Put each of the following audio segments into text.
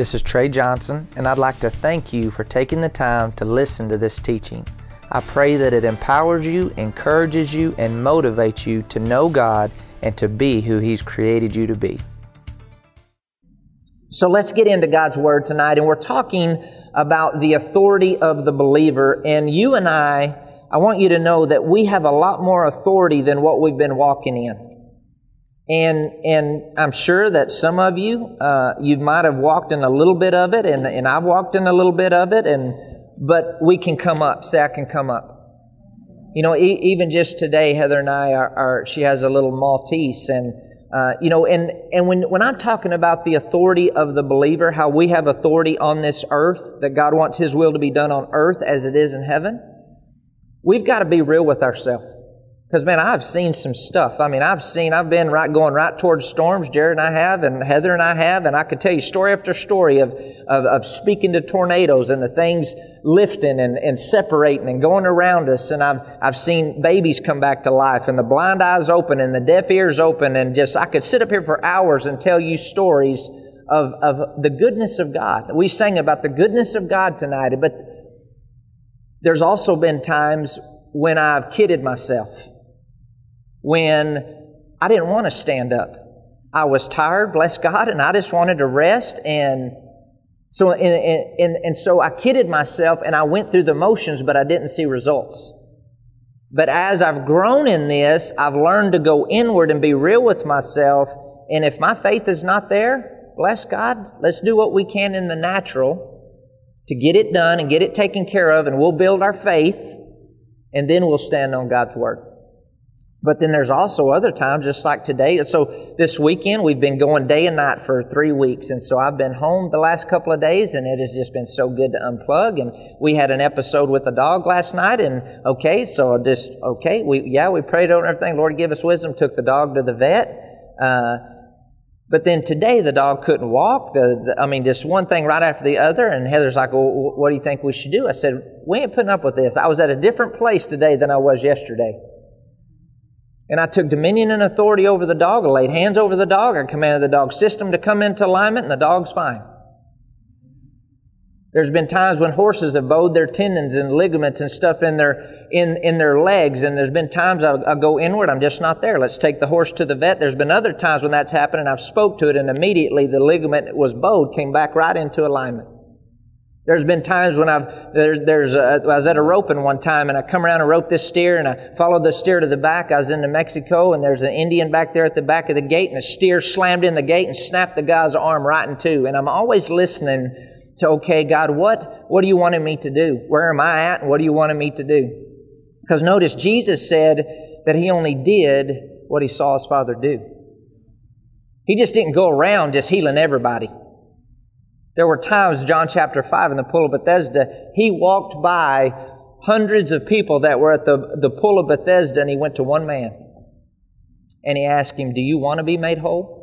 This is Trey Johnson, and I'd like to thank you for taking the time to listen to this teaching. I pray that it empowers you, encourages you, and motivates you to know God and to be who He's created you to be. So let's get into God's Word tonight, and we're talking about the authority of the believer. And you and I, I want you to know that we have a lot more authority than what we've been walking in. And, and I'm sure that some of you, uh, you might have walked in a little bit of it, and, and I've walked in a little bit of it, and, but we can come up. Say, I can come up. You know, e- even just today, Heather and I are, are she has a little Maltese, and, uh, you know, and, and when, when I'm talking about the authority of the believer, how we have authority on this earth, that God wants His will to be done on earth as it is in heaven, we've got to be real with ourselves. Because man, I've seen some stuff. I mean, I've seen, I've been right going right towards storms. Jared and I have, and Heather and I have, and I could tell you story after story of, of, of speaking to tornadoes and the things lifting and, and separating and going around us. And I've, I've seen babies come back to life and the blind eyes open and the deaf ears open and just, I could sit up here for hours and tell you stories of, of the goodness of God. We sang about the goodness of God tonight, but there's also been times when I've kidded myself when I didn't want to stand up. I was tired, bless God, and I just wanted to rest. And so, and, and, and so I kidded myself and I went through the motions, but I didn't see results. But as I've grown in this, I've learned to go inward and be real with myself. And if my faith is not there, bless God, let's do what we can in the natural to get it done and get it taken care of, and we'll build our faith, and then we'll stand on God's Word. But then there's also other times, just like today. So this weekend, we've been going day and night for three weeks. And so I've been home the last couple of days, and it has just been so good to unplug. And we had an episode with the dog last night, and okay, so just, okay, we, yeah, we prayed over everything. Lord, give us wisdom, took the dog to the vet. Uh, but then today the dog couldn't walk. The, the, I mean, just one thing right after the other. And Heather's like, well, what do you think we should do? I said, we ain't putting up with this. I was at a different place today than I was yesterday. And I took dominion and authority over the dog. I laid hands over the dog. I commanded the dog system to come into alignment, and the dog's fine. There's been times when horses have bowed their tendons and ligaments and stuff in their in, in their legs, and there's been times I'll, I'll go inward. I'm just not there. Let's take the horse to the vet. There's been other times when that's happened, and I've spoke to it, and immediately the ligament was bowed, came back right into alignment. There's been times when I've, there, there's a, I was at a roping one time and I come around and rope this steer and I followed the steer to the back. I was in New Mexico and there's an Indian back there at the back of the gate and the steer slammed in the gate and snapped the guy's arm right in two. And I'm always listening to, okay, God, what, what do you wanting me to do? Where am I at and what do you wanting me to do? Because notice Jesus said that he only did what he saw his father do. He just didn't go around just healing everybody. There were times, John chapter 5 in the pool of Bethesda, he walked by hundreds of people that were at the, the pool of Bethesda and he went to one man. And he asked him, Do you want to be made whole?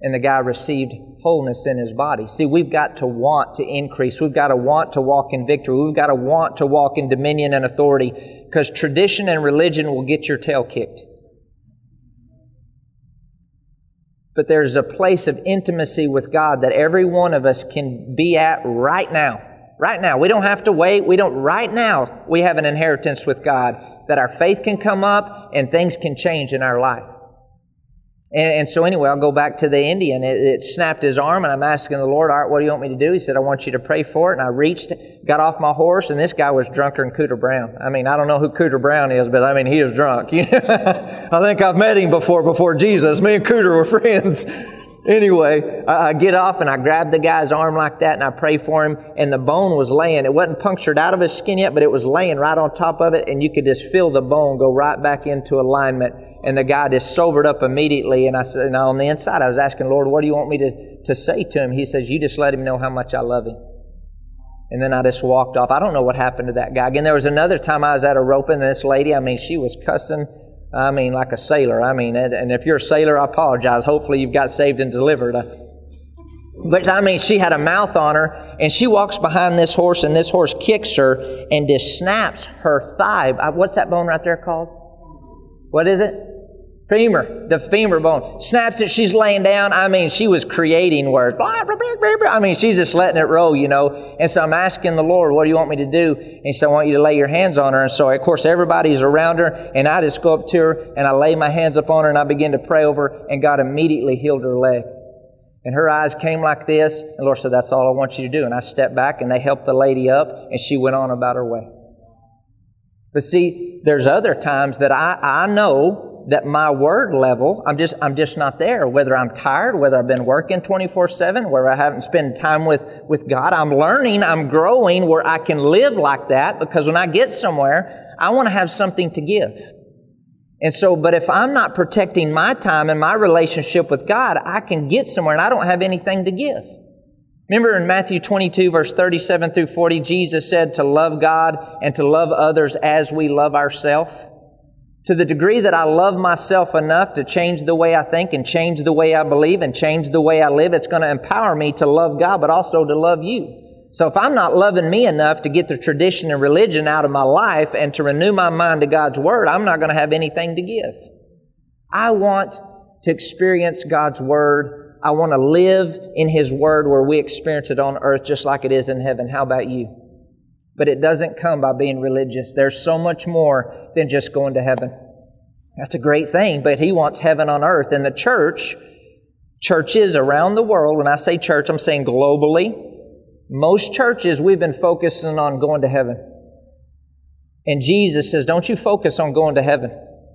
And the guy received wholeness in his body. See, we've got to want to increase. We've got to want to walk in victory. We've got to want to walk in dominion and authority because tradition and religion will get your tail kicked. But there's a place of intimacy with God that every one of us can be at right now. Right now. We don't have to wait. We don't, right now, we have an inheritance with God that our faith can come up and things can change in our life. And, and, so, anyway, I'll go back to the Indian. It, it, snapped his arm, and I'm asking the Lord, Art, what do you want me to do? He said, I want you to pray for it. And I reached, got off my horse, and this guy was drunker than Cooter Brown. I mean, I don't know who Cooter Brown is, but I mean, he was drunk. I think I've met him before, before Jesus. Me and Cooter were friends. anyway, I, I get off and I grab the guy's arm like that and I pray for him. And the bone was laying. It wasn't punctured out of his skin yet, but it was laying right on top of it. And you could just feel the bone go right back into alignment and the guy just sobered up immediately. And I said, and on the inside, I was asking, Lord, what do you want me to, to say to him? He says, You just let him know how much I love him. And then I just walked off. I don't know what happened to that guy. Again, there was another time I was at a rope, and this lady, I mean, she was cussing, I mean, like a sailor. I mean, and if you're a sailor, I apologize. Hopefully you've got saved and delivered. Uh, but I mean, she had a mouth on her, and she walks behind this horse, and this horse kicks her and just snaps her thigh. Uh, what's that bone right there called? What is it? Femur, the femur bone. Snaps it, she's laying down. I mean, she was creating words. I mean, she's just letting it roll, you know. And so I'm asking the Lord, what do you want me to do? And he said, I want you to lay your hands on her. And so, of course, everybody's around her. And I just go up to her and I lay my hands upon her and I begin to pray over her. And God immediately healed her leg. And her eyes came like this. And the Lord said, That's all I want you to do. And I stepped back and they helped the lady up and she went on about her way. But see, there's other times that I, I know that my word level, I'm just, I'm just not there. Whether I'm tired, whether I've been working 24 7, where I haven't spent time with, with God, I'm learning, I'm growing where I can live like that because when I get somewhere, I want to have something to give. And so, but if I'm not protecting my time and my relationship with God, I can get somewhere and I don't have anything to give. Remember in Matthew 22 verse 37 through 40, Jesus said to love God and to love others as we love ourselves. To the degree that I love myself enough to change the way I think and change the way I believe and change the way I live, it's going to empower me to love God, but also to love you. So if I'm not loving me enough to get the tradition and religion out of my life and to renew my mind to God's Word, I'm not going to have anything to give. I want to experience God's Word. I want to live in His Word where we experience it on earth just like it is in heaven. How about you? But it doesn't come by being religious. There's so much more than just going to heaven. That's a great thing, but He wants heaven on earth. And the church, churches around the world, when I say church, I'm saying globally, most churches, we've been focusing on going to heaven. And Jesus says, Don't you focus on going to heaven.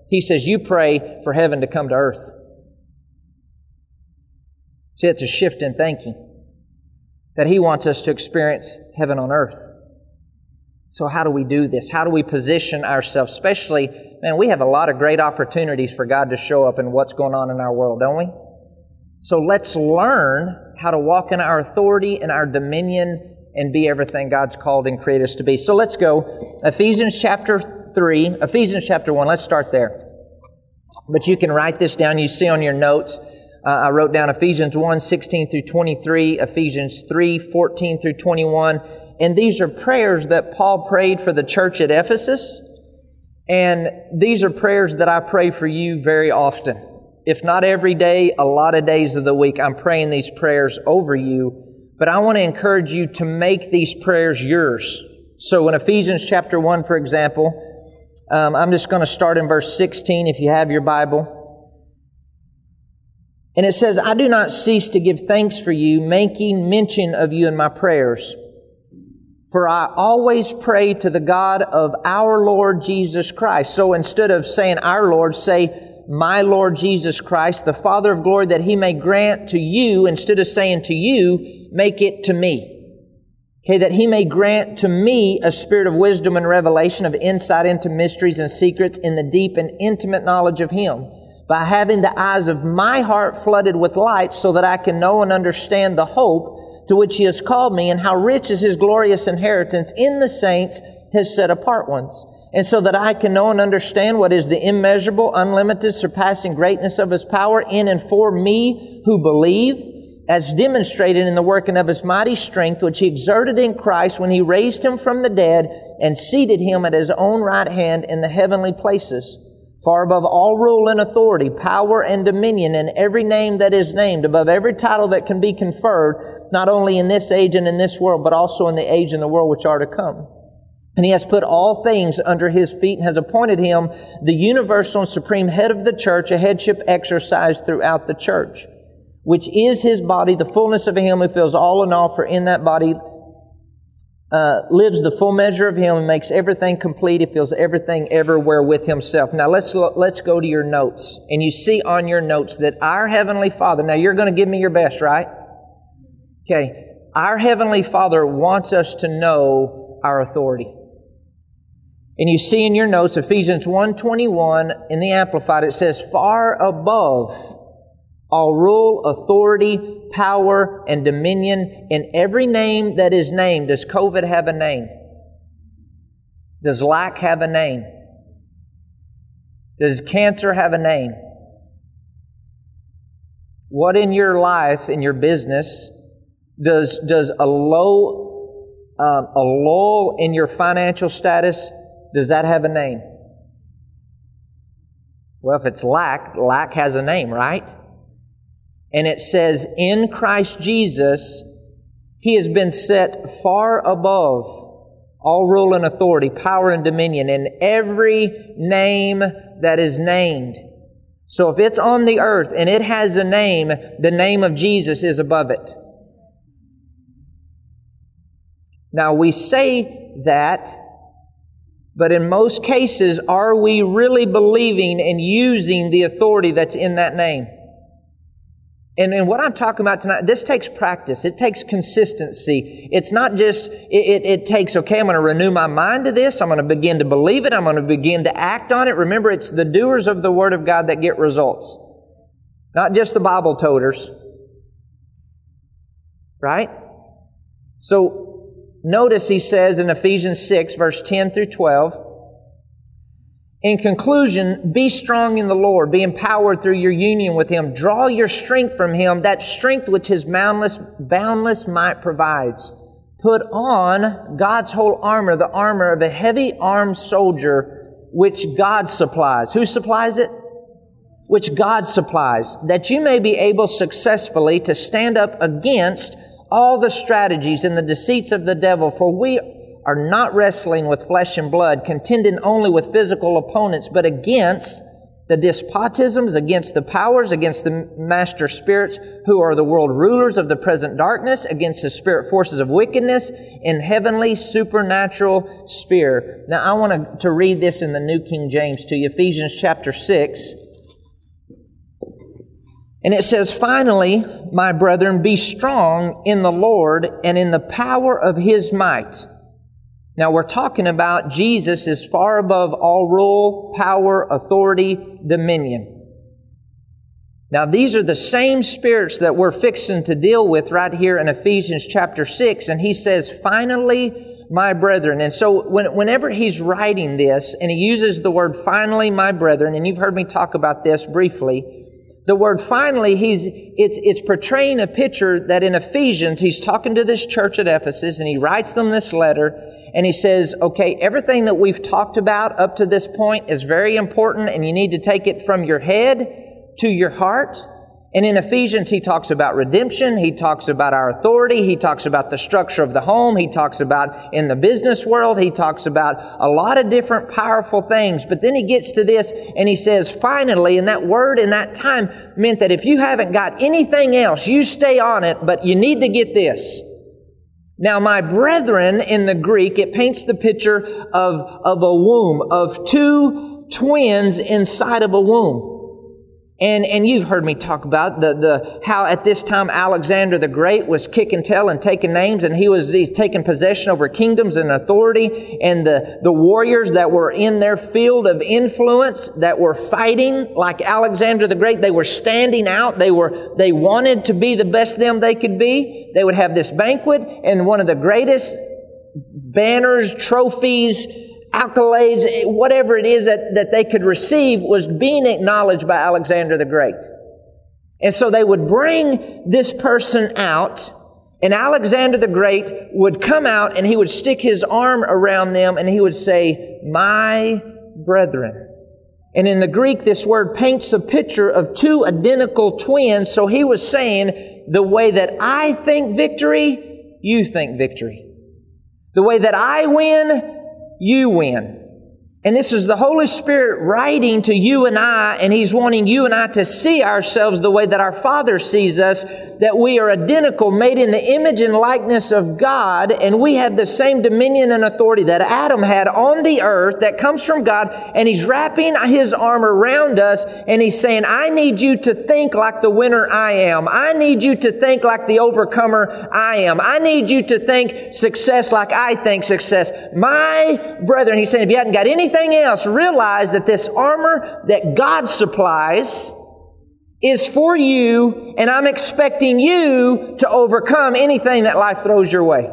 He says, You pray for heaven to come to earth. See, it's a shift in thinking that He wants us to experience heaven on earth. So, how do we do this? How do we position ourselves? Especially, man, we have a lot of great opportunities for God to show up in what's going on in our world, don't we? So, let's learn how to walk in our authority and our dominion and be everything God's called and created us to be. So, let's go. Ephesians chapter 3, Ephesians chapter 1. Let's start there. But you can write this down. You see on your notes. Uh, I wrote down Ephesians 1, 16 through 23, Ephesians 3, 14 through 21, and these are prayers that Paul prayed for the church at Ephesus. And these are prayers that I pray for you very often. If not every day, a lot of days of the week, I'm praying these prayers over you. But I want to encourage you to make these prayers yours. So in Ephesians chapter 1, for example, um, I'm just going to start in verse 16 if you have your Bible. And it says, I do not cease to give thanks for you, making mention of you in my prayers for I always pray to the God of our Lord Jesus Christ. So instead of saying our Lord, say, my Lord Jesus Christ, the Father of glory, that He may grant to you, instead of saying to you, make it to me. Okay, that He may grant to me a spirit of wisdom and revelation, of insight into mysteries and secrets in the deep and intimate knowledge of Him, by having the eyes of my heart flooded with light so that I can know and understand the hope to which he has called me, and how rich is his glorious inheritance in the saints, his set apart ones. And so that I can know and understand what is the immeasurable, unlimited, surpassing greatness of his power in and for me who believe, as demonstrated in the working of his mighty strength, which he exerted in Christ when he raised him from the dead and seated him at his own right hand in the heavenly places far above all rule and authority, power and dominion, and every name that is named, above every title that can be conferred, not only in this age and in this world, but also in the age and the world which are to come. And he has put all things under his feet and has appointed him the universal and supreme head of the church, a headship exercised throughout the church, which is his body, the fullness of him who fills all in all, for in that body uh, lives the full measure of him and makes everything complete. He fills everything everywhere with himself. Now let's, let's go to your notes. And you see on your notes that our Heavenly Father, now you're going to give me your best, right? Okay, our Heavenly Father wants us to know our authority. And you see in your notes, Ephesians 1.21 in the Amplified, it says, far above all rule, authority, power, and dominion in every name that is named. Does COVID have a name? Does lack have a name? Does cancer have a name? What in your life, in your business, does, does a low, um, a lull in your financial status, does that have a name? Well, if it's lack, lack has a name, right? And it says, in Christ Jesus, He has been set far above all rule and authority, power and dominion, in every name that is named. So if it's on the earth and it has a name, the name of Jesus is above it. Now we say that but in most cases, are we really believing and using the authority that's in that name? And, and what I'm talking about tonight, this takes practice. It takes consistency. It's not just, it, it, it takes, okay, I'm going to renew my mind to this. I'm going to begin to believe it. I'm going to begin to act on it. Remember, it's the doers of the Word of God that get results. Not just the Bible toters. Right? So, Notice he says in Ephesians 6, verse 10 through 12, in conclusion, be strong in the Lord, be empowered through your union with Him. Draw your strength from Him, that strength which His boundless, boundless might provides. Put on God's whole armor, the armor of a heavy armed soldier, which God supplies. Who supplies it? Which God supplies, that you may be able successfully to stand up against all the strategies and the deceits of the devil, for we are not wrestling with flesh and blood, contending only with physical opponents, but against the despotisms, against the powers, against the master spirits who are the world rulers of the present darkness, against the spirit forces of wickedness in heavenly supernatural sphere. Now I want to read this in the New King James to you, Ephesians chapter 6 and it says, finally, my brethren, be strong in the Lord and in the power of His might. Now we're talking about Jesus is far above all rule, power, authority, dominion. Now these are the same spirits that we're fixing to deal with right here in Ephesians chapter 6. And he says, finally, my brethren. And so when, whenever he's writing this and he uses the word finally, my brethren, and you've heard me talk about this briefly, the word finally, he's, it's, it's portraying a picture that in Ephesians, he's talking to this church at Ephesus and he writes them this letter and he says, okay, everything that we've talked about up to this point is very important and you need to take it from your head to your heart and in Ephesians, he talks about redemption. He talks about our authority. He talks about the structure of the home. He talks about in the business world. He talks about a lot of different powerful things. But then he gets to this and he says, finally, and that word in that time meant that if you haven't got anything else, you stay on it, but you need to get this. Now, my brethren, in the Greek, it paints the picture of, of a womb, of two twins inside of a womb. And, and you've heard me talk about the, the, how at this time Alexander the Great was kicking tail and taking names and he was he's taking possession over kingdoms and authority and the, the warriors that were in their field of influence that were fighting like Alexander the Great, they were standing out. They were, they wanted to be the best them they could be. They would have this banquet and one of the greatest banners, trophies, accolades, whatever it is that, that they could receive was being acknowledged by Alexander the Great. And so they would bring this person out, and Alexander the Great would come out and he would stick his arm around them and he would say, My brethren. And in the Greek, this word paints a picture of two identical twins. So he was saying, the way that I think victory, you think victory. The way that I win, you win. And this is the Holy Spirit writing to you and I, and He's wanting you and I to see ourselves the way that our Father sees us, that we are identical, made in the image and likeness of God, and we have the same dominion and authority that Adam had on the earth that comes from God, and He's wrapping His arm around us, and He's saying, I need you to think like the winner I am. I need you to think like the overcomer I am. I need you to think success like I think success. My brethren, He's saying, if you hadn't got anything anything else, realize that this armor that God supplies is for you, and I'm expecting you to overcome anything that life throws your way.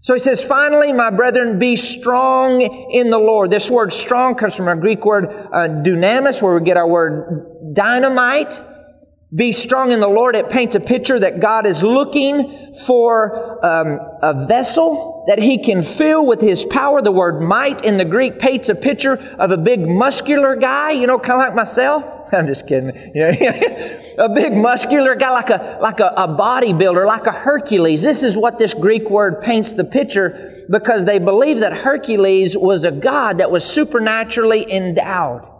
So he says, finally, my brethren, be strong in the Lord. This word strong comes from a Greek word uh, dunamis, where we get our word dynamite. Be strong in the Lord. It paints a picture that God is looking for um, a vessel that He can fill with His power. The word might in the Greek paints a picture of a big muscular guy, you know, kind of like myself. I'm just kidding. a big muscular guy, like a like a, a bodybuilder, like a Hercules. This is what this Greek word paints the picture because they believe that Hercules was a god that was supernaturally endowed.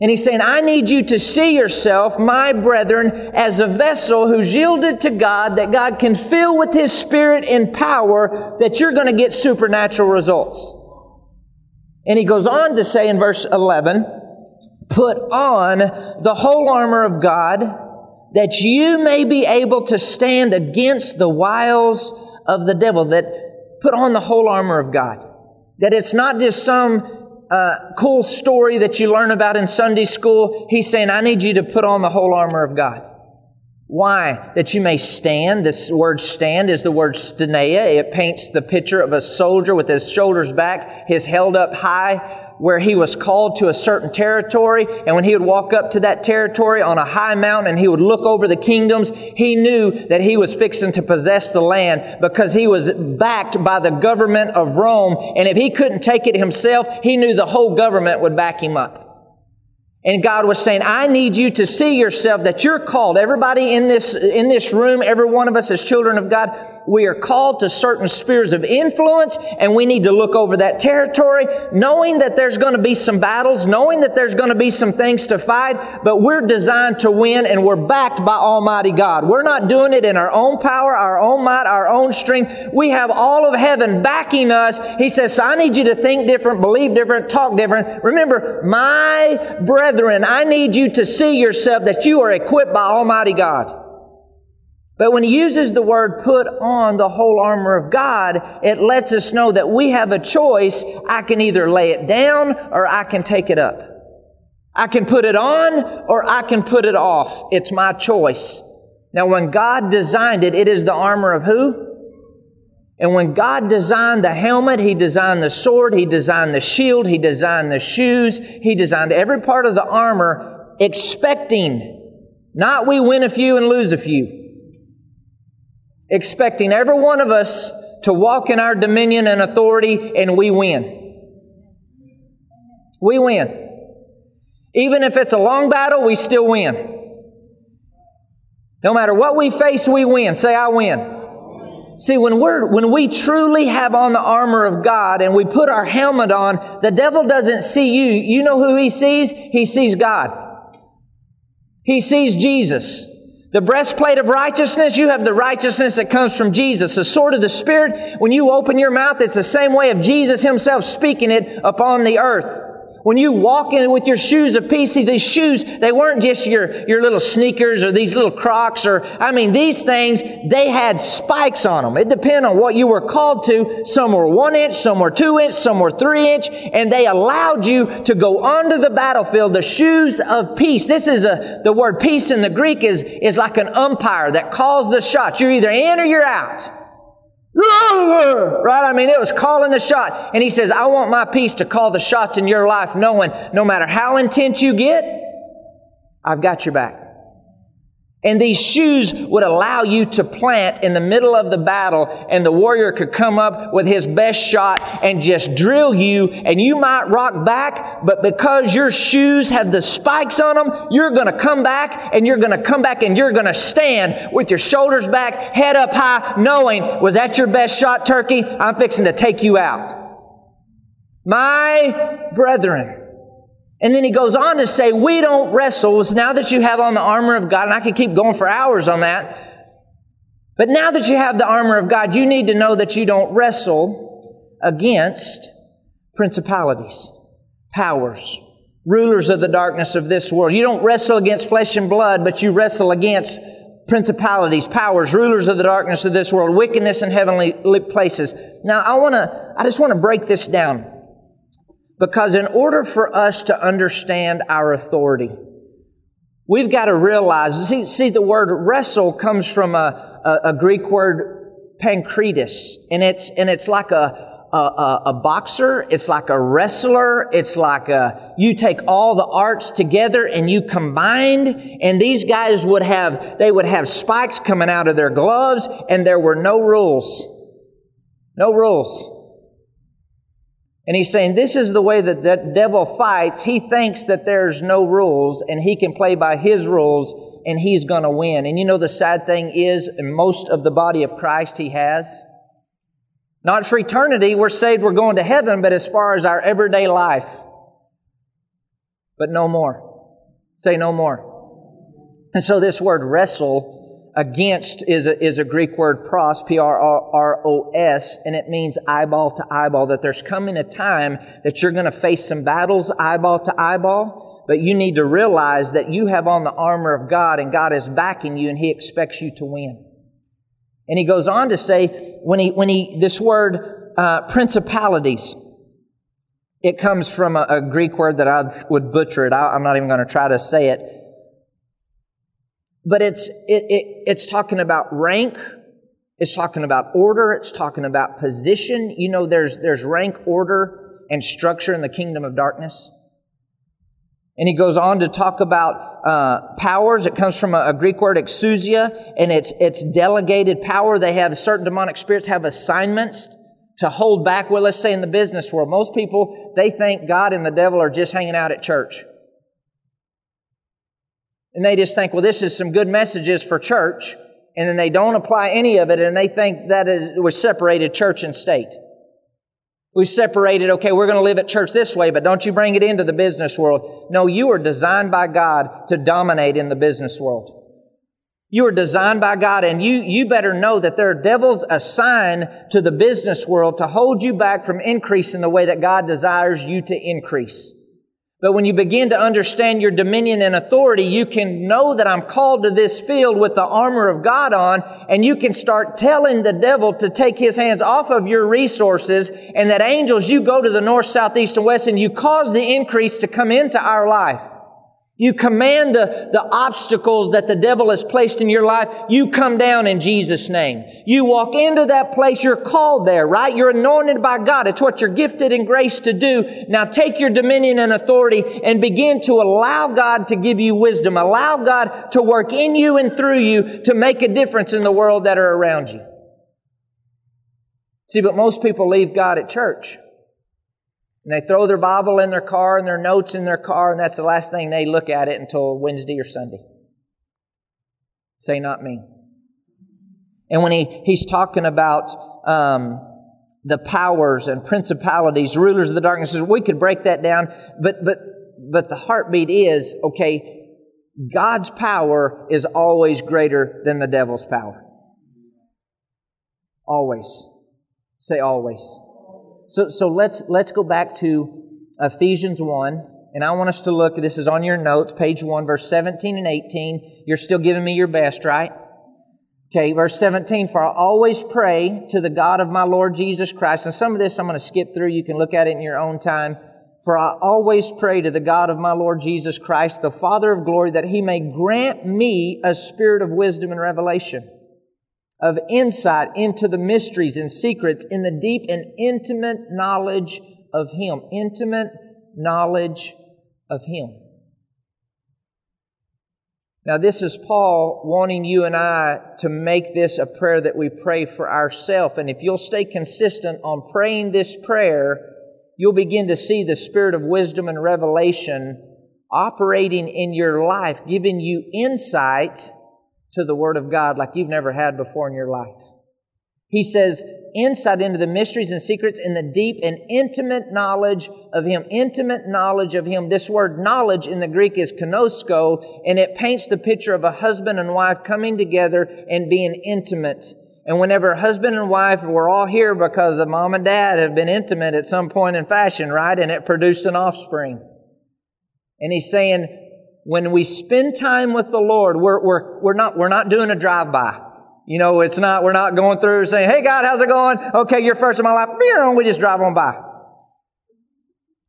And he's saying, I need you to see yourself, my brethren, as a vessel who's yielded to God, that God can fill with His Spirit and power, that you're going to get supernatural results. And he goes on to say in verse 11, put on the whole armor of God, that you may be able to stand against the wiles of the devil. That put on the whole armor of God. That it's not just some uh, cool story that you learn about in Sunday school. He's saying, I need you to put on the whole armor of God. Why? That you may stand. This word stand is the word stenea. It paints the picture of a soldier with his shoulders back, his held up high, where he was called to a certain territory. And when he would walk up to that territory on a high mountain and he would look over the kingdoms, he knew that he was fixing to possess the land because he was backed by the government of Rome. And if he couldn't take it himself, he knew the whole government would back him up. And God was saying, I need you to see yourself that you're called. Everybody in this, in this room, every one of us as children of God, we are called to certain spheres of influence and we need to look over that territory, knowing that there's going to be some battles, knowing that there's going to be some things to fight, but we're designed to win and we're backed by Almighty God. We're not doing it in our own power, our own might, our own strength. We have all of heaven backing us. He says, so I need you to think different, believe different, talk different. Remember, my brethren brethren, I need you to see yourself that you are equipped by Almighty God. But when he uses the word put on the whole armor of God, it lets us know that we have a choice. I can either lay it down or I can take it up. I can put it on or I can put it off. It's my choice. Now, when God designed it, it is the armor of who? And when God designed the helmet, He designed the sword, He designed the shield, He designed the shoes, He designed every part of the armor expecting, not we win a few and lose a few, expecting every one of us to walk in our dominion and authority and we win. We win. Even if it's a long battle, we still win. No matter what we face, we win. Say, I win. See, when we're, when we truly have on the armor of God and we put our helmet on, the devil doesn't see you. You know who he sees? He sees God. He sees Jesus. The breastplate of righteousness, you have the righteousness that comes from Jesus. The sword of the Spirit, when you open your mouth, it's the same way of Jesus Himself speaking it upon the earth. When you walk in with your shoes of peace, see, these shoes, they weren't just your, your little sneakers or these little crocs or, I mean, these things, they had spikes on them. It depended on what you were called to. Some were one inch, some were two inch, some were three inch, and they allowed you to go onto the battlefield, the shoes of peace. This is a, the word peace in the Greek is, is like an umpire that calls the shots. You're either in or you're out. Right? I mean, it was calling the shot. And he says, I want my peace to call the shots in your life, knowing no matter how intense you get, I've got your back. And these shoes would allow you to plant in the middle of the battle, and the warrior could come up with his best shot and just drill you, and you might rock back, but because your shoes have the spikes on them, you're going to come back, and you're going to come back, and you're going to stand with your shoulders back, head up high, knowing, was that your best shot, turkey? I'm fixing to take you out. My brethren, and then he goes on to say, We don't wrestle. Now that you have on the armor of God, and I could keep going for hours on that, but now that you have the armor of God, you need to know that you don't wrestle against principalities, powers, rulers of the darkness of this world. You don't wrestle against flesh and blood, but you wrestle against principalities, powers, rulers of the darkness of this world, wickedness in heavenly places. Now, I want to, I just want to break this down. Because in order for us to understand our authority, we've got to realize, see, see the word wrestle comes from a, a, a Greek word pankritis, and it's, and it's like a, a, a, a, boxer, it's like a wrestler, it's like a, you take all the arts together and you combined, and these guys would have, they would have spikes coming out of their gloves, and there were no rules. No rules. And he's saying this is the way that the devil fights. He thinks that there's no rules and he can play by his rules and he's going to win. And you know the sad thing is, most of the body of Christ, he has. Not for eternity, we're saved, we're going to heaven, but as far as our everyday life. But no more. Say no more. And so this word wrestle against is a, is a Greek word pros, P-R-R-O-S, and it means eyeball to eyeball, that there's coming a time that you're going to face some battles eyeball to eyeball, but you need to realize that you have on the armor of God and God is backing you and He expects you to win. And he goes on to say, when he, when he, this word, uh, principalities, it comes from a, a, Greek word that I would butcher it. I, am not even going to try to say it. But it's, it, it, it's talking about rank. It's talking about order. It's talking about position. You know, there's, there's rank, order, and structure in the kingdom of darkness. And he goes on to talk about uh, powers. It comes from a, a, Greek word exousia, and it's it's delegated power. They have certain demonic spirits have assignments to hold back. Well, let's say in the business world, most people they think God and the devil are just hanging out at church, and they just think, well, this is some good messages for church, and then they don't apply any of it, and they think that is we're separated church and state. We separated, okay, we're going to live at church this way, but don't you bring it into the business world. No, you are designed by God to dominate in the business world. You are designed by God and you, you better know that there are devils assigned to the business world to hold you back from increasing the way that God desires you to increase. But when you begin to understand your dominion and authority, you can know that I'm called to this field with the armor of God on, and you can start telling the devil to take his hands off of your resources, and that angels, you go to the north, south, east, and west, and you cause the increase to come into our life. You command the, the obstacles that the devil has placed in your life. You come down in Jesus' name. You walk into that place. You're called there, right? You're anointed by God. It's what you're gifted in grace to do. Now take your dominion and authority and begin to allow God to give you wisdom. Allow God to work in you and through you to make a difference in the world that are around you. See, but most people leave God at church. And they throw their Bible in their car and their notes in their car, and that's the last thing they look at it until Wednesday or Sunday. Say, not me. And when he, he's talking about um, the powers and principalities, rulers of the darkness, we could break that down, but, but, but the heartbeat is okay, God's power is always greater than the devil's power. Always. Say always. So, so let's, let's go back to Ephesians 1. And I want us to look, this is on your notes, page 1, verse 17 and 18. You're still giving me your best, right? Okay, verse 17, for I always pray to the God of my Lord Jesus Christ. And some of this I'm going to skip through. You can look at it in your own time. For I always pray to the God of my Lord Jesus Christ, the Father of glory, that he may grant me a spirit of wisdom and revelation of insight into the mysteries and secrets in the deep and intimate knowledge of Him. Intimate knowledge of Him. Now, this is Paul wanting you and I to make this a prayer that we pray for ourselves. And if you'll stay consistent on praying this prayer, you'll begin to see the spirit of wisdom and revelation operating in your life, giving you insight to the Word of God like you've never had before in your life. He says, insight into the mysteries and secrets in the deep and intimate knowledge of Him. Intimate knowledge of Him. This word knowledge in the Greek is ginosko, and it paints the picture of a husband and wife coming together and being intimate. And whenever husband and wife were all here because of mom and dad have been intimate at some point in fashion, right? And it produced an offspring. And he's saying, when we spend time with the Lord, we're, we're, we're not, we're not doing a drive-by. You know, it's not, we're not going through saying, hey God, how's it going? Okay, you're first in my life. We just drive on by.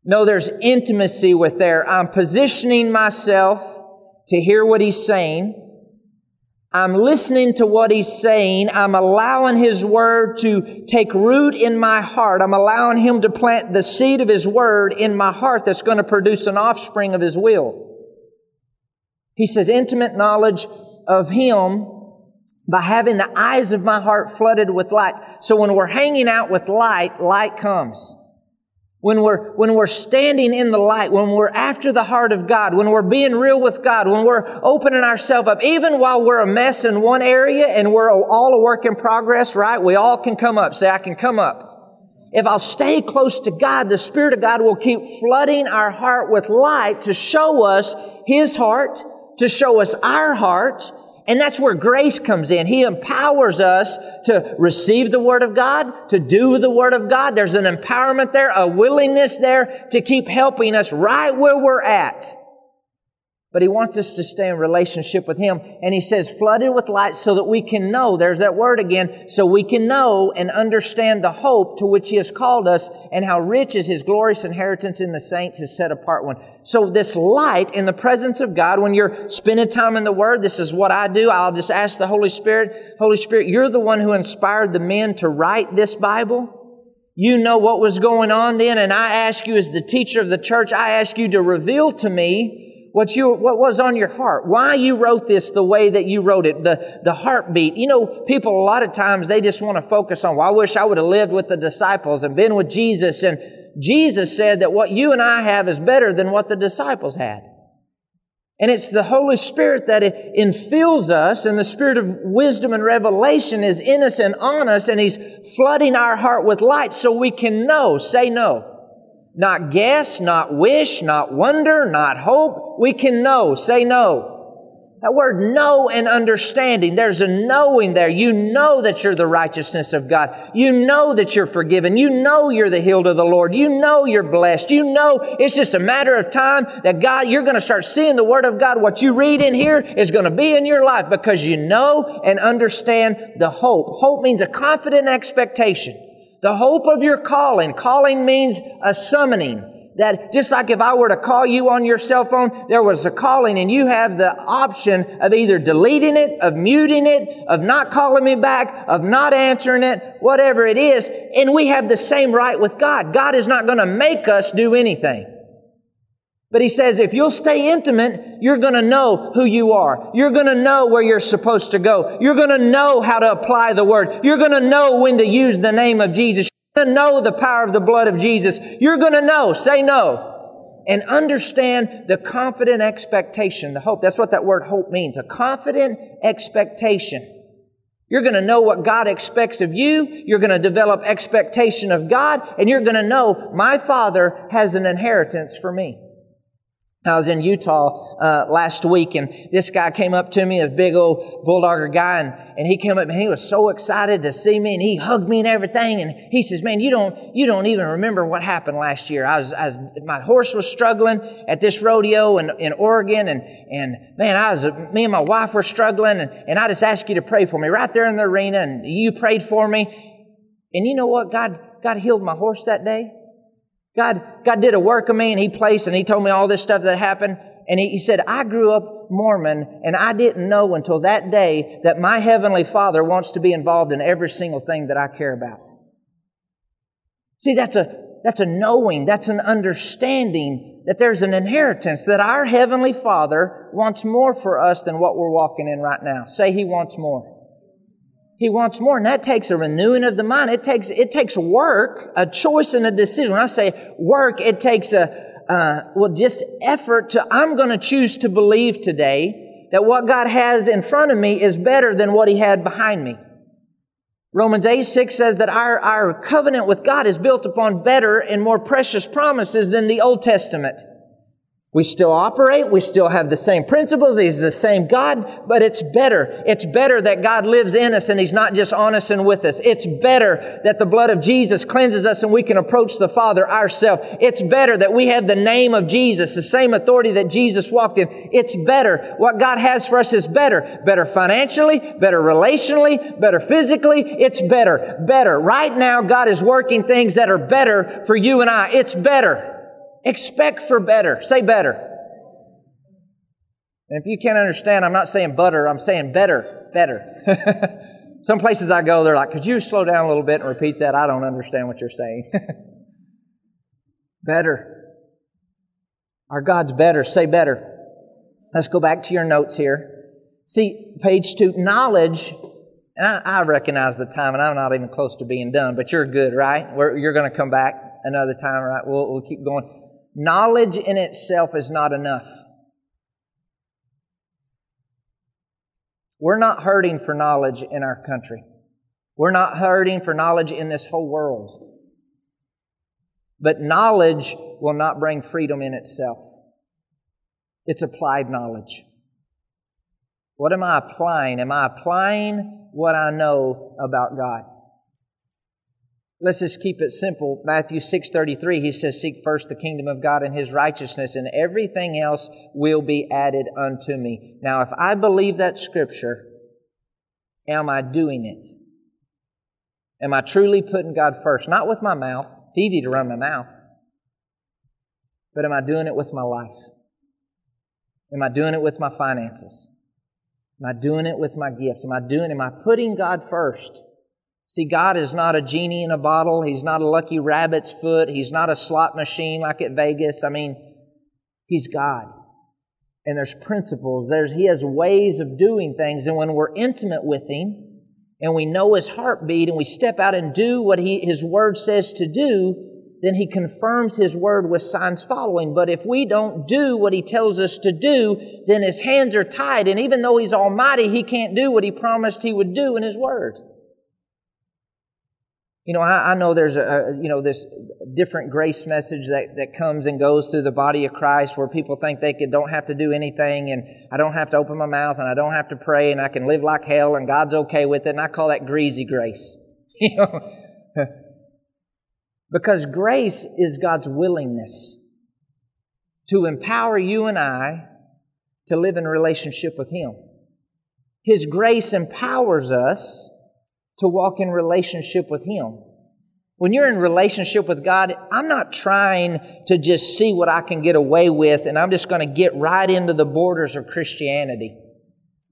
No, there's intimacy with there. I'm positioning myself to hear what he's saying. I'm listening to what he's saying. I'm allowing his word to take root in my heart. I'm allowing him to plant the seed of his word in my heart that's going to produce an offspring of his will. He says, intimate knowledge of him by having the eyes of my heart flooded with light. So when we're hanging out with light, light comes when we're, when we're standing in the light, when we're after the heart of God, when we're being real with God, when we're opening ourselves up, even while we're a mess in one area and we're all a work in progress, right? We all can come up. Say, I can come up. If I'll stay close to God, the Spirit of God will keep flooding our heart with light to show us His heart, to show us our heart, and that's where grace comes in. He empowers us to receive the Word of God, to do the Word of God. There's an empowerment there, a willingness there to keep helping us right where we're at but he wants us to stay in relationship with him. And he says, flooded with light so that we can know, there's that word again, so we can know and understand the hope to which he has called us and how rich is his glorious inheritance in the saints, his set apart one. So this light in the presence of God, when you're spending time in the word, this is what I do. I'll just ask the Holy Spirit, Holy Spirit, you're the one who inspired the men to write this Bible. You know what was going on then, and I ask you as the teacher of the church, I ask you to reveal to me what you, what was on your heart, why you wrote this the way that you wrote it, the, the heartbeat. You know, people a lot of times they just want to focus on, well, I wish I would have lived with the disciples and been with Jesus. And Jesus said that what you and I have is better than what the disciples had. And it's the Holy Spirit that infills us, and the Spirit of wisdom and revelation is in us and on us, and He's flooding our heart with light so we can know. Say no. Not guess, not wish, not wonder, not hope. We can know. Say no. That word know and understanding, there's a knowing there. You know that you're the righteousness of God. You know that you're forgiven. You know you're the healed of the Lord. You know you're blessed. You know it's just a matter of time that God, you're going to start seeing the Word of God. What you read in here is going to be in your life because you know and understand the hope. Hope means a confident expectation. The hope of your calling. Calling means a summoning. That just like if I were to call you on your cell phone, there was a calling and you have the option of either deleting it, of muting it, of not calling me back, of not answering it, whatever it is. And we have the same right with God. God is not going to make us do anything. But he says, if you'll stay intimate, you're going to know who you are. You're going to know where you're supposed to go. You're going to know how to apply the word. You're going to know when to use the name of Jesus. You're going to know the power of the blood of Jesus. You're going to know. Say no. And understand the confident expectation, the hope. That's what that word hope means. A confident expectation. You're going to know what God expects of you. You're going to develop expectation of God. And you're going to know my Father has an inheritance for me. I was in Utah uh, last week, and this guy came up to me, a big old bulldogger guy, and, and he came up and he was so excited to see me, and he hugged me and everything. And he says, "Man, you don't you don't even remember what happened last year. I was, I was my horse was struggling at this rodeo in, in Oregon, and and man, I was me and my wife were struggling, and, and I just asked you to pray for me right there in the arena, and you prayed for me. And you know what? God God healed my horse that day." God, God did a work of me and He placed and He told me all this stuff that happened. And he, he said, I grew up Mormon and I didn't know until that day that my Heavenly Father wants to be involved in every single thing that I care about. See, that's a, that's a knowing, that's an understanding that there's an inheritance, that our Heavenly Father wants more for us than what we're walking in right now. Say He wants more. He wants more, and that takes a renewing of the mind. It takes, it takes work, a choice and a decision. When I say work, it takes a, uh, well, just effort to, I'm going to choose to believe today that what God has in front of me is better than what He had behind me. Romans 8, 6 says that our, our covenant with God is built upon better and more precious promises than the Old Testament. We still operate. We still have the same principles. He's the same God, but it's better. It's better that God lives in us and He's not just on us and with us. It's better that the blood of Jesus cleanses us and we can approach the Father ourselves. It's better that we have the name of Jesus, the same authority that Jesus walked in. It's better. What God has for us is better. Better financially, better relationally, better physically. It's better. Better. Right now, God is working things that are better for you and I. It's better. Expect for better. Say better. And if you can't understand, I'm not saying butter, I'm saying better. Better. Some places I go, they're like, could you slow down a little bit and repeat that? I don't understand what you're saying. better. Our God's better. Say better. Let's go back to your notes here. See, page two, knowledge. I, I, recognize the time, and I'm not even close to being done, but you're good, right? We're, you're going to come back another time, right? We'll, we'll keep going. Knowledge in itself is not enough. We're not hurting for knowledge in our country. We're not hurting for knowledge in this whole world. But knowledge will not bring freedom in itself. It's applied knowledge. What am I applying? Am I applying what I know about God? Let's just keep it simple. Matthew 6:33 he says seek first the kingdom of God and his righteousness and everything else will be added unto me. Now if I believe that scripture, am I doing it? Am I truly putting God first? Not with my mouth. It's easy to run my mouth. But am I doing it with my life? Am I doing it with my finances? Am I doing it with my gifts? Am I doing am I putting God first? See, God is not a genie in a bottle. He's not a lucky rabbit's foot. He's not a slot machine like at Vegas. I mean, He's God. And there's principles. There's, he has ways of doing things. And when we're intimate with Him and we know His heartbeat and we step out and do what he, His Word says to do, then He confirms His Word with signs following. But if we don't do what He tells us to do, then His hands are tied. And even though He's Almighty, He can't do what He promised He would do in His Word. You know, I, I know there's a, you know, this different grace message that, that comes and goes through the body of Christ where people think they could, don't have to do anything and I don't have to open my mouth and I don't have to pray and I can live like hell and God's okay with it. And I call that greasy grace. You know? because grace is God's willingness to empower you and I to live in relationship with Him. His grace empowers us to walk in relationship with Him. When you're in relationship with God, I'm not trying to just see what I can get away with and I'm just going to get right into the borders of Christianity.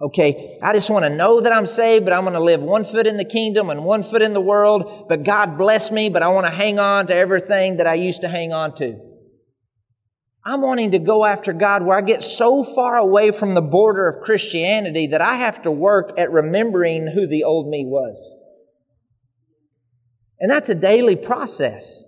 Okay, I just want to know that I'm saved, but I'm going to live one foot in the kingdom and one foot in the world. But God bless me, but I want to hang on to everything that I used to hang on to. I'm wanting to go after God where I get so far away from the border of Christianity that I have to work at remembering who the old me was. And that's a daily process.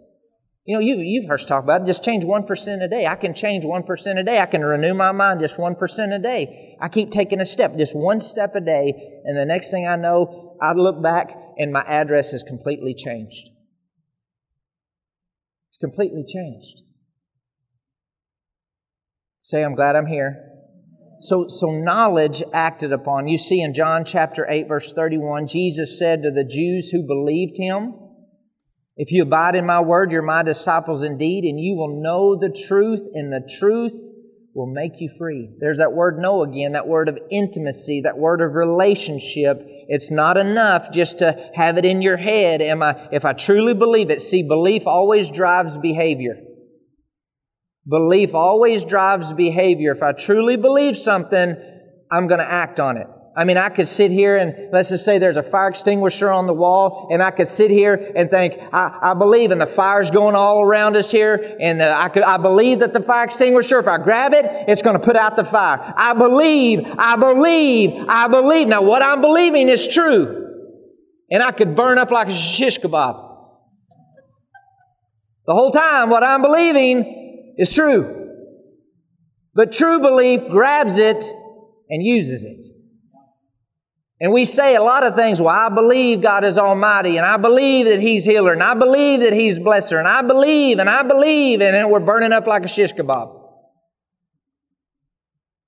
You know, you, you've heard us talk about it. Just change 1% a day. I can change 1% a day. I can renew my mind just 1% a day. I keep taking a step, just one step a day. And the next thing I know, I look back and my address is completely changed. It's completely changed. Say, I'm glad I'm here. So, so knowledge acted upon. You see in John chapter 8, verse 31, Jesus said to the Jews who believed him, If you abide in my word, you're my disciples indeed, and you will know the truth, and the truth will make you free. There's that word know again, that word of intimacy, that word of relationship. It's not enough just to have it in your head. Am I, if I truly believe it, see, belief always drives behavior. Belief always drives behavior. If I truly believe something, I'm going to act on it. I mean, I could sit here and let's just say there's a fire extinguisher on the wall, and I could sit here and think, I, I believe, and the fire's going all around us here, and uh, I could, I believe that the fire extinguisher, if I grab it, it's going to put out the fire. I believe, I believe, I believe. Now, what I'm believing is true, and I could burn up like a shish kebab. The whole time, what I'm believing is true. But true belief grabs it and uses it. And we say a lot of things, well, I believe God is Almighty, and I believe that He's healer, and I believe that He's blesser, and I believe, and I believe, and then we're burning up like a shish kebab.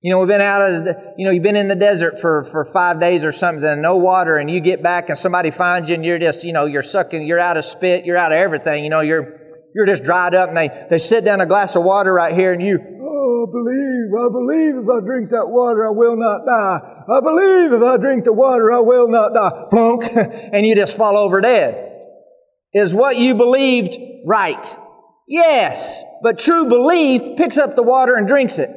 You know, we've been out of the, you know, you've been in the desert for, for five days or something, and no water, and you get back and somebody finds you and you're just, you know, you're sucking, you're out of spit, you're out of everything, you know, you're, you're just dried up and they, they sit down a glass of water right here and you, oh, I believe, I believe if I drink that water I will not die. I believe if I drink the water I will not die. Plunk. and you just fall over dead. Is what you believed right? Yes. But true belief picks up the water and drinks it.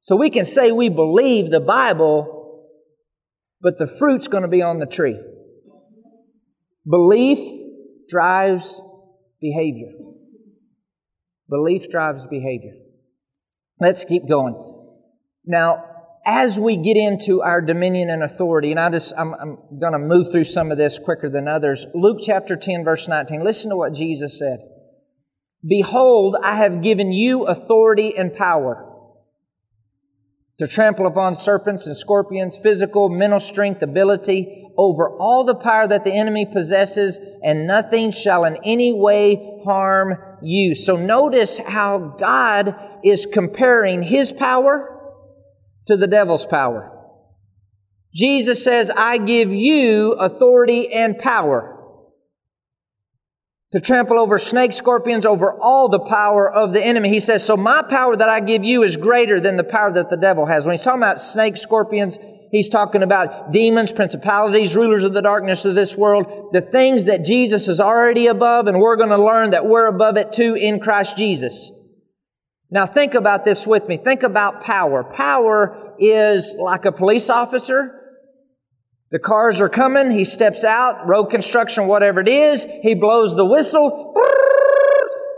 So we can say we believe the Bible, but the fruit's going to be on the tree. Belief drives behavior. Belief drives behavior. Let's keep going. Now, as we get into our dominion and authority, and I just, I'm, I'm going to move through some of this quicker than others. Luke chapter 10, verse 19. Listen to what Jesus said. Behold, I have given you authority and power to trample upon serpents and scorpions, physical, mental strength, ability, over all the power that the enemy possesses, and nothing shall in any way harm you. So notice how God is comparing his power to the devil's power. Jesus says, I give you authority and power to trample over snakes, scorpions, over all the power of the enemy. He says, so my power that I give you is greater than the power that the devil has. When he's talking about snakes, scorpions, he's talking about demons, principalities, rulers of the darkness of this world, the things that Jesus is already above, and we're going to learn that we're above it too in Christ Jesus. Now think about this with me. Think about power. Power is like a police officer the cars are coming. He steps out, road construction, whatever it is. He blows the whistle,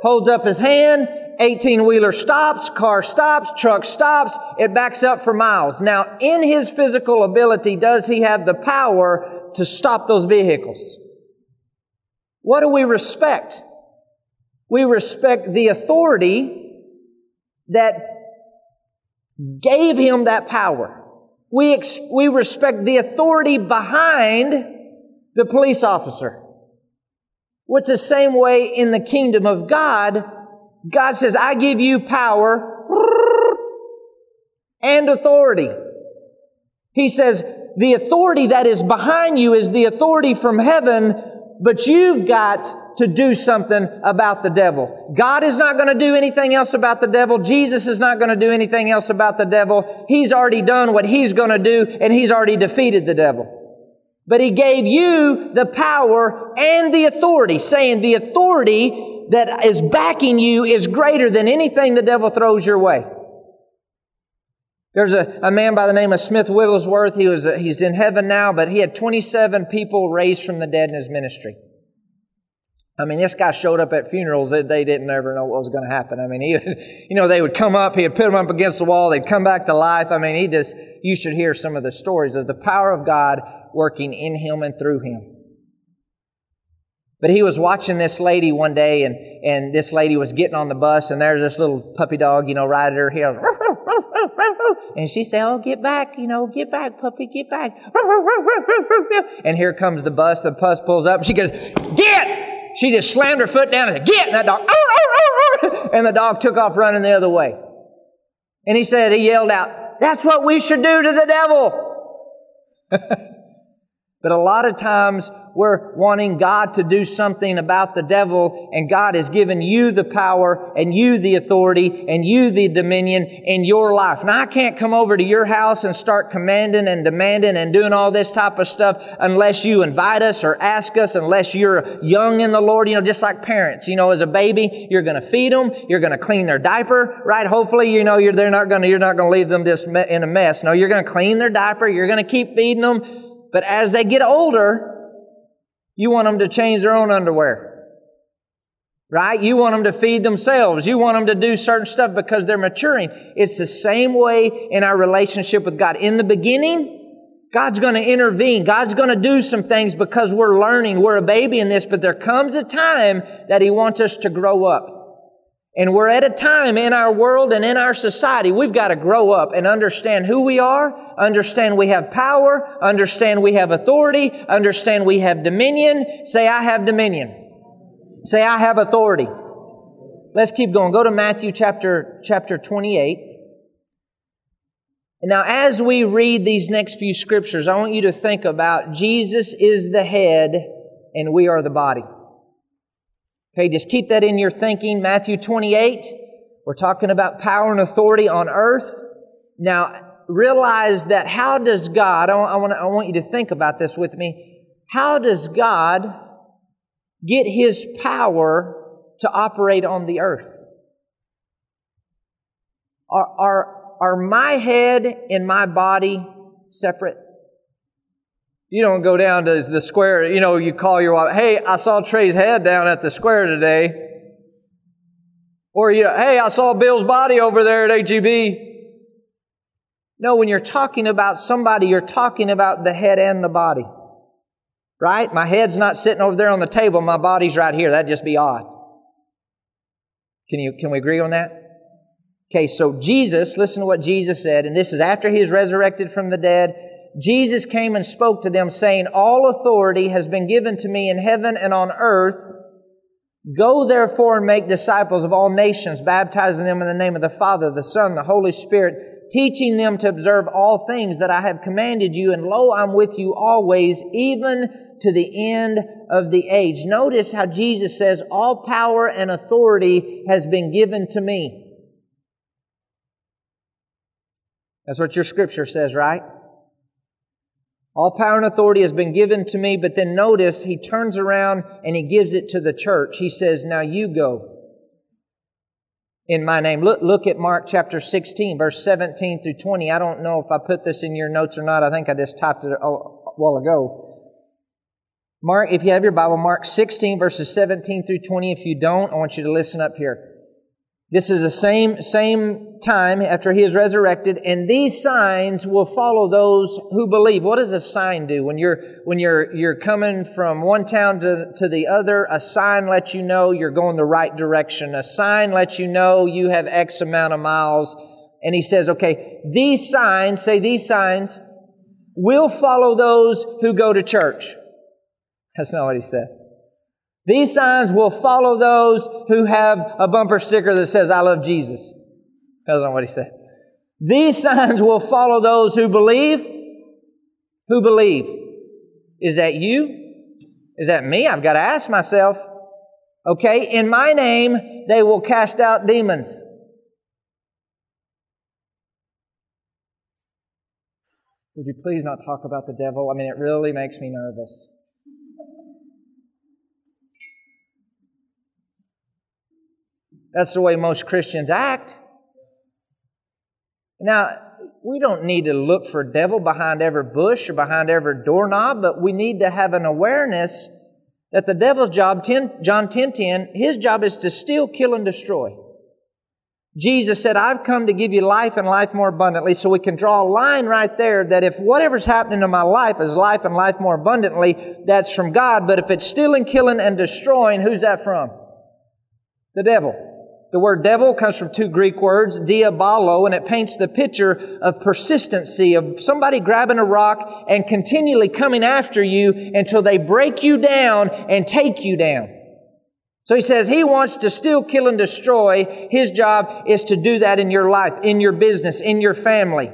holds up his hand. 18 wheeler stops, car stops, truck stops. It backs up for miles. Now, in his physical ability, does he have the power to stop those vehicles? What do we respect? We respect the authority that gave him that power. We, ex- we respect the authority behind the police officer. What's the same way in the kingdom of God? God says, I give you power and authority. He says, the authority that is behind you is the authority from heaven, but you've got to do something about the devil. God is not going to do anything else about the devil. Jesus is not going to do anything else about the devil. He's already done what he's going to do and he's already defeated the devil. But he gave you the power and the authority, saying the authority that is backing you is greater than anything the devil throws your way. There's a, a man by the name of Smith Wigglesworth. He was, he's in heaven now, but he had 27 people raised from the dead in his ministry. I mean, this guy showed up at funerals that they didn't ever know what was going to happen. I mean, he, you know, they would come up, he'd put them up against the wall, they'd come back to life. I mean, he just, you should hear some of the stories of the power of God working in him and through him. But he was watching this lady one day, and, and this lady was getting on the bus, and there's this little puppy dog, you know, at her heels. And she said, Oh, get back, you know, get back, puppy, get back. And here comes the bus, the bus pulls up, and she goes, Get! She just slammed her foot down and said, Get! And that dog, and the dog took off running the other way. And he said, He yelled out, That's what we should do to the devil. but a lot of times we're wanting God to do something about the devil, and God has given you the power and you the authority and you the dominion in your life. Now, I can't come over to your house and start commanding and demanding and doing all this type of stuff unless you invite us or ask us, unless you're young in the Lord, you know, just like parents. You know, as a baby, you're going to feed them, you're going to clean their diaper, right? Hopefully, you know, you're, they're not going to, you're not going to leave them this in a mess. No, you're going to clean their diaper, you're going to keep feeding them. But as they get older, you want them to change their own underwear. Right? You want them to feed themselves. You want them to do certain stuff because they're maturing. It's the same way in our relationship with God. In the beginning, God's going to intervene. God's going to do some things because we're learning. We're a baby in this, but there comes a time that He wants us to grow up. And we're at a time in our world and in our society, we've got to grow up and understand who we are, understand we have power, understand we have authority, understand we have dominion. Say, I have dominion. Say, I have authority. Let's keep going. Go to Matthew chapter, chapter 28. And now, as we read these next few scriptures, I want you to think about Jesus is the head and we are the body. Okay, just keep that in your thinking. Matthew 28, we're talking about power and authority on earth. Now, realize that how does God, I want, I want you to think about this with me. How does God get His power to operate on the earth? Are, are, are my head and my body separate? You don't go down to the square, you know, you call your wife, hey, I saw Trey's head down at the square today. Or, you know, hey, I saw Bill's body over there at AGB. No, when you're talking about somebody, you're talking about the head and the body. Right? My head's not sitting over there on the table, my body's right here. That'd just be odd. Can you can we agree on that? Okay, so Jesus, listen to what Jesus said, and this is after he is resurrected from the dead. Jesus came and spoke to them, saying, All authority has been given to me in heaven and on earth. Go therefore and make disciples of all nations, baptizing them in the name of the Father, the Son, the Holy Spirit, teaching them to observe all things that I have commanded you. And lo, I'm with you always, even to the end of the age. Notice how Jesus says, All power and authority has been given to me. That's what your scripture says, right? All power and authority has been given to me, but then notice he turns around and he gives it to the church. He says, Now you go in my name. Look, look at Mark chapter 16, verse 17 through 20. I don't know if I put this in your notes or not. I think I just typed it a while ago. Mark, if you have your Bible, Mark 16, verses 17 through 20. If you don't, I want you to listen up here. This is the same, same time after he is resurrected, and these signs will follow those who believe. What does a sign do? When you're, when you're, you're coming from one town to, to the other, a sign lets you know you're going the right direction. A sign lets you know you have X amount of miles. And he says, okay, these signs, say these signs, will follow those who go to church. That's not what he says. These signs will follow those who have a bumper sticker that says, I love Jesus. That's not what he said. These signs will follow those who believe. Who believe? Is that you? Is that me? I've got to ask myself. Okay, in my name, they will cast out demons. Would you please not talk about the devil? I mean, it really makes me nervous. That's the way most Christians act. Now, we don't need to look for devil behind every bush or behind every doorknob, but we need to have an awareness that the devil's job, 10, John 10 10, his job is to steal, kill, and destroy. Jesus said, I've come to give you life and life more abundantly. So we can draw a line right there that if whatever's happening in my life is life and life more abundantly, that's from God. But if it's stealing, killing, and destroying, who's that from? The devil. The word devil comes from two Greek words, diabolo, and it paints the picture of persistency, of somebody grabbing a rock and continually coming after you until they break you down and take you down. So he says he wants to steal, kill, and destroy. His job is to do that in your life, in your business, in your family.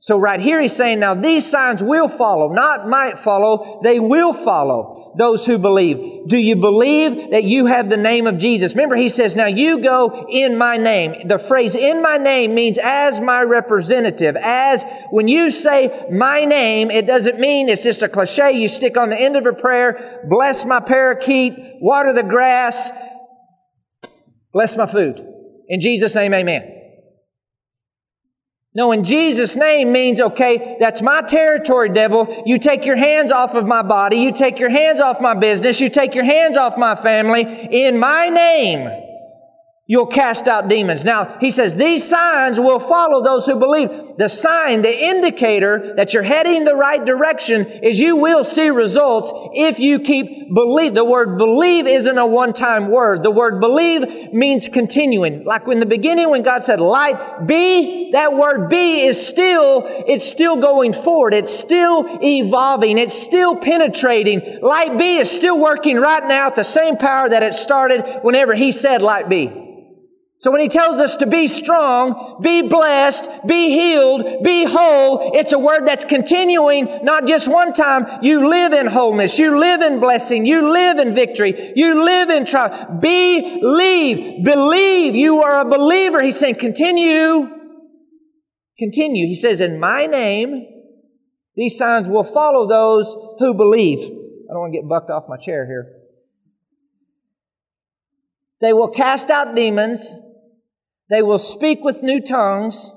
So right here he's saying, now these signs will follow, not might follow, they will follow those who believe. Do you believe that you have the name of Jesus? Remember, he says, now you go in my name. The phrase in my name means as my representative. As when you say my name, it doesn't mean it's just a cliche you stick on the end of a prayer, bless my parakeet, water the grass, bless my food. In Jesus' name, amen. No, in Jesus' name means, okay, that's my territory, devil. You take your hands off of my body. You take your hands off my business. You take your hands off my family. In my name you'll cast out demons. Now, he says, these signs will follow those who believe. The sign, the indicator that you're heading the right direction is you will see results if you keep believe. The word believe isn't a one-time word. The word believe means continuing. Like in the beginning when God said light be, that word be is still, it's still going forward. It's still evolving. It's still penetrating. Light be is still working right now at the same power that it started whenever he said light be. So when he tells us to be strong, be blessed, be healed, be whole, it's a word that's continuing, not just one time. You live in wholeness. You live in blessing. You live in victory. You live in triumph. Believe. Believe. You are a believer. He's saying continue. Continue. He says, in my name, these signs will follow those who believe. I don't want to get bucked off my chair here. They will cast out demons. They will speak with new tongues.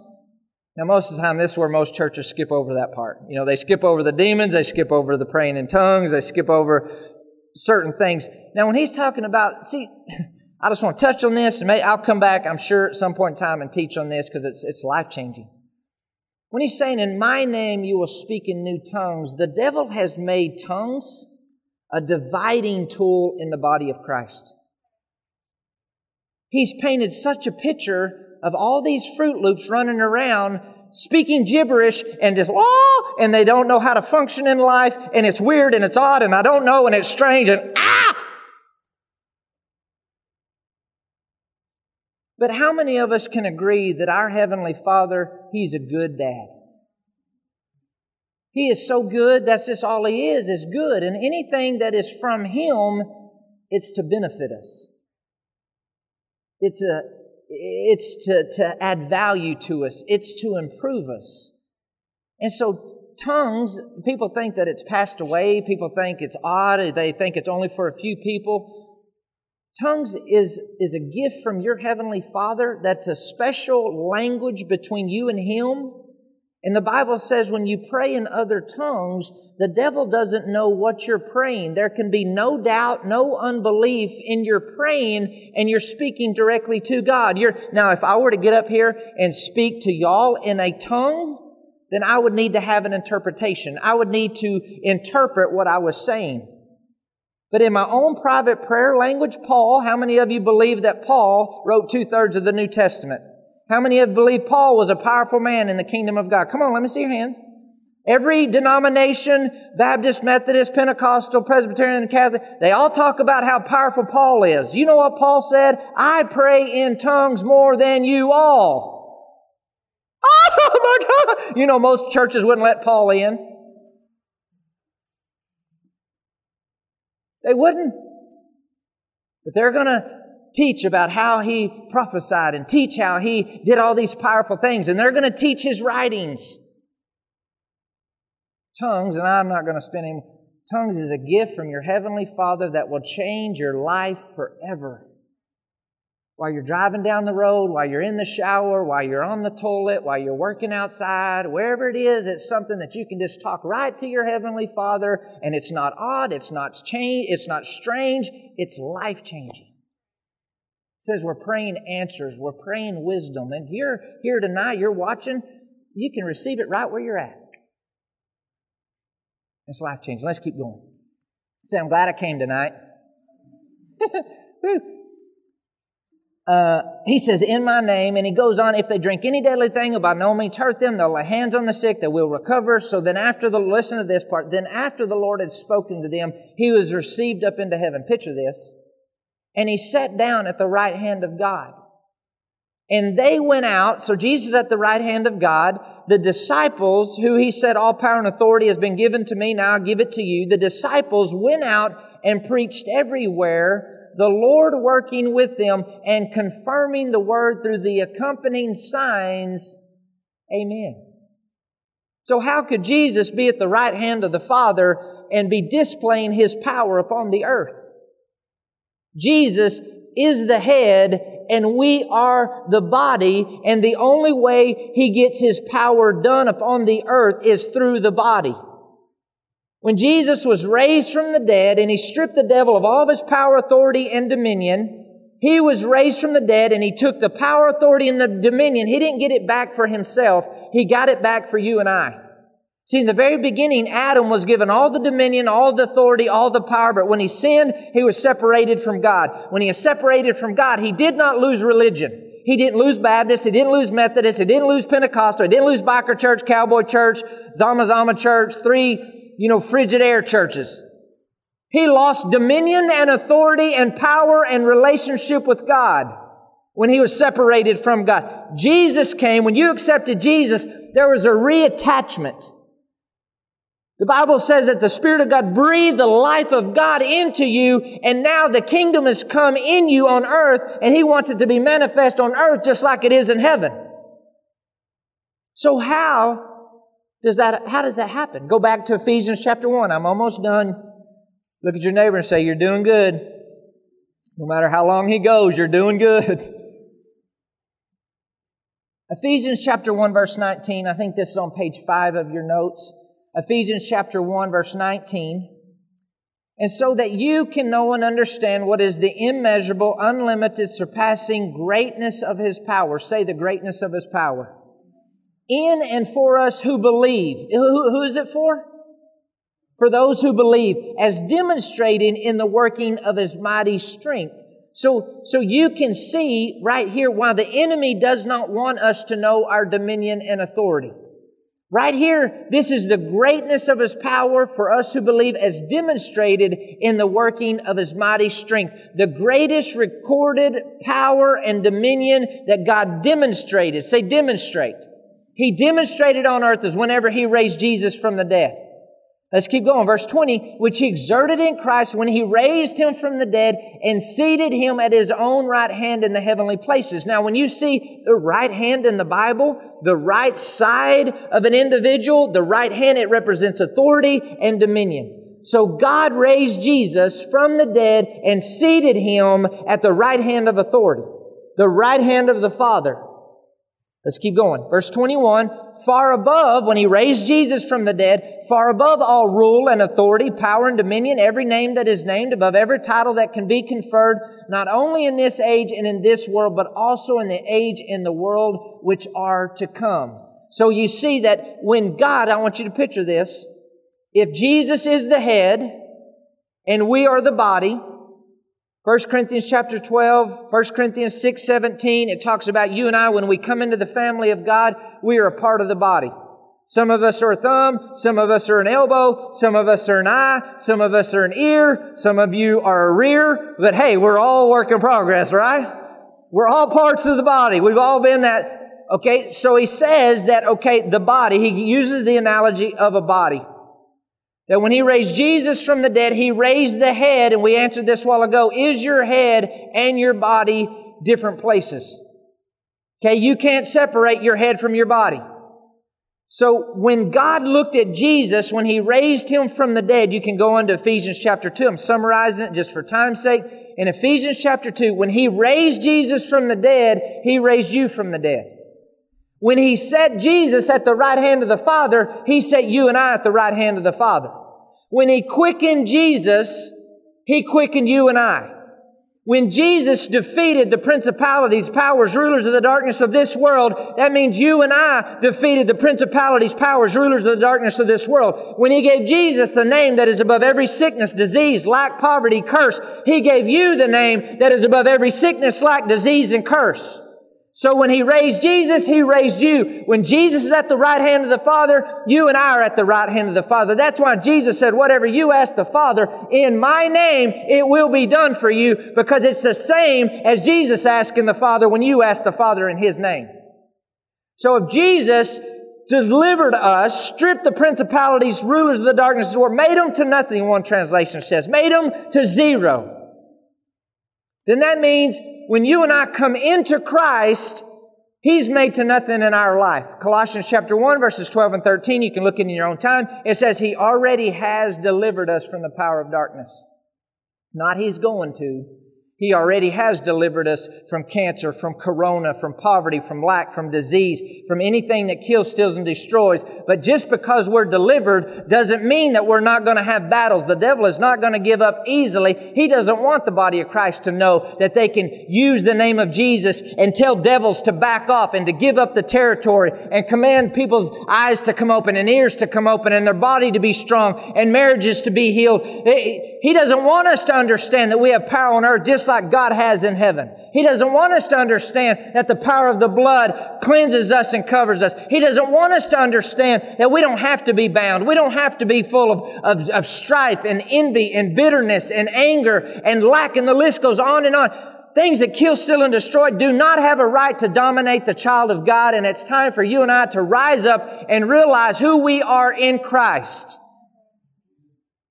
Now, most of the time, this is where most churches skip over that part. You know, they skip over the demons, they skip over the praying in tongues, they skip over certain things. Now, when he's talking about, see, I just want to touch on this, and may, I'll come back, I'm sure, at some point in time and teach on this because it's, it's life changing. When he's saying, In my name you will speak in new tongues, the devil has made tongues a dividing tool in the body of Christ. He's painted such a picture of all these Fruit Loops running around speaking gibberish and just, oh, and they don't know how to function in life, and it's weird and it's odd and I don't know and it's strange and ah! But how many of us can agree that our Heavenly Father, He's a good dad? He is so good, that's just all He is, is good. And anything that is from Him, it's to benefit us. It's a, it's to, to add value to us, it's to improve us. And so, tongues, people think that it's passed away, people think it's odd, they think it's only for a few people. Tongues is, is a gift from your Heavenly Father that's a special language between you and Him. And the Bible says when you pray in other tongues, the devil doesn't know what you're praying. There can be no doubt, no unbelief in your praying and you're speaking directly to God. You're, now, if I were to get up here and speak to y'all in a tongue, then I would need to have an interpretation. I would need to interpret what I was saying. But in my own private prayer language, Paul, how many of you believe that Paul wrote two thirds of the New Testament? How many of you believe Paul was a powerful man in the kingdom of God? Come on, let me see your hands. Every denomination, Baptist, Methodist, Pentecostal, Presbyterian, Catholic, they all talk about how powerful Paul is. You know what Paul said? I pray in tongues more than you all. Oh my God! You know, most churches wouldn't let Paul in. They wouldn't. But they're going to teach about how he prophesied and teach how he did all these powerful things. And they're going to teach his writings. Tongues, and I'm not going to spend any tongues is a gift from your heavenly Father that will change your life forever. While you're driving down the road, while you're in the shower, while you're on the toilet, while you're working outside, wherever it is, it's something that you can just talk right to your heavenly Father, and it's not odd, it's not change, it's not strange, it's life changing. Says we're praying answers, we're praying wisdom. And you're here tonight, you're watching, you can receive it right where you're at. It's life changing. Let's keep going. Say, I'm glad I came tonight. uh, he says, in my name, and he goes on, if they drink any deadly thing, will by no means hurt them. They'll lay hands on the sick, they will recover. So then after the, listen to this part, then after the Lord had spoken to them, he was received up into heaven. Picture this and he sat down at the right hand of God. And they went out, so Jesus at the right hand of God, the disciples, who he said, All power and authority has been given to me, now I give it to you. The disciples went out and preached everywhere, the Lord working with them and confirming the word through the accompanying signs. Amen. So, how could Jesus be at the right hand of the Father and be displaying his power upon the earth? Jesus is the head and we are the body, and the only way he gets his power done upon the earth is through the body. When Jesus was raised from the dead and he stripped the devil of all of his power, authority, and dominion, he was raised from the dead and he took the power, authority, and the dominion. He didn't get it back for himself. He got it back for you and I. See, in the very beginning, Adam was given all the dominion, all the authority, all the power, but when he sinned, he was separated from God. When he is separated from God, he did not lose religion. He didn't lose Baptist, he didn't lose Methodist, he didn't lose Pentecostal, he didn't lose Biker Church, Cowboy Church, Zama Zama Church, three, you know, frigid air churches. He lost dominion and authority and power and relationship with God when he was separated from God. Jesus came, when you accepted Jesus, there was a reattachment. The Bible says that the Spirit of God breathed the life of God into you, and now the kingdom has come in you on earth, and He wants it to be manifest on earth just like it is in heaven. So how does that, how does that happen? Go back to Ephesians chapter 1. I'm almost done. Look at your neighbor and say, You're doing good. No matter how long he goes, you're doing good. Ephesians chapter 1 verse 19, I think this is on page 5 of your notes. Ephesians chapter 1 verse 19. And so that you can know and understand what is the immeasurable, unlimited, surpassing greatness of His power. Say the greatness of His power. In and for us who believe. who, who is it for? For those who believe, as demonstrating in the working of His mighty strength so, so you can see right here why the enemy does not want us to know our dominion and authority. Right here, this is the greatness of His power for us who believe as demonstrated in the working of His mighty strength. The greatest recorded power and dominion that God demonstrated. Say demonstrate. He demonstrated on earth is whenever He raised Jesus from the dead. Let's keep going. Verse 20, which he exerted in Christ when he raised him from the dead and seated him at his own right hand in the heavenly places. Now, when you see the right hand in the Bible, the right side of an individual, the right hand, it represents authority and dominion. So God raised Jesus from the dead and seated him at the right hand of authority, the right hand of the Father. Let's keep going. Verse 21, far above, when he raised Jesus from the dead, far above all rule and authority, power and dominion, every name that is named, above every title that can be conferred, not only in this age and in this world, but also in the age and the world which are to come. So you see that when God, I want you to picture this, if Jesus is the head and we are the body, 1 Corinthians chapter 12, 1 Corinthians 6, 17, it talks about you and I, when we come into the family of God, we are a part of the body. Some of us are a thumb, some of us are an elbow, some of us are an eye, some of us are an ear, some of you are a rear, but hey, we're all work in progress, right? We're all parts of the body. We've all been that. Okay, so he says that, okay, the body, he uses the analogy of a body. That when he raised Jesus from the dead, he raised the head, and we answered this while ago, is your head and your body different places? Okay, you can't separate your head from your body. So when God looked at Jesus, when he raised him from the dead, you can go on to Ephesians chapter 2. I'm summarizing it just for time's sake. In Ephesians chapter 2, when he raised Jesus from the dead, he raised you from the dead. When he set Jesus at the right hand of the Father, he set you and I at the right hand of the Father. When he quickened Jesus, he quickened you and I. When Jesus defeated the principalities, powers, rulers of the darkness of this world, that means you and I defeated the principalities, powers, rulers of the darkness of this world. When He gave Jesus the name that is above every sickness, disease, lack, poverty, curse, He gave you the name that is above every sickness, lack, disease, and curse. So when He raised Jesus, He raised you. When Jesus is at the right hand of the Father, you and I are at the right hand of the Father. That's why Jesus said, whatever you ask the Father in my name, it will be done for you because it's the same as Jesus asking the Father when you ask the Father in His name. So if Jesus delivered us, stripped the principalities, rulers of the darkness, or made them to nothing, one translation says, made them to zero, then that means when you and I come into Christ, He's made to nothing in our life. Colossians chapter 1 verses 12 and 13, you can look in your own time. It says He already has delivered us from the power of darkness. Not He's going to, he already has delivered us from cancer, from corona, from poverty, from lack, from disease, from anything that kills, steals, and destroys. But just because we're delivered doesn't mean that we're not going to have battles. The devil is not going to give up easily. He doesn't want the body of Christ to know that they can use the name of Jesus and tell devils to back off and to give up the territory and command people's eyes to come open and ears to come open and their body to be strong and marriages to be healed. He doesn't want us to understand that we have power on earth just like God has in heaven. He doesn't want us to understand that the power of the blood cleanses us and covers us. He doesn't want us to understand that we don't have to be bound. We don't have to be full of, of, of strife and envy and bitterness and anger and lack, and the list goes on and on. Things that kill, steal, and destroy do not have a right to dominate the child of God, and it's time for you and I to rise up and realize who we are in Christ.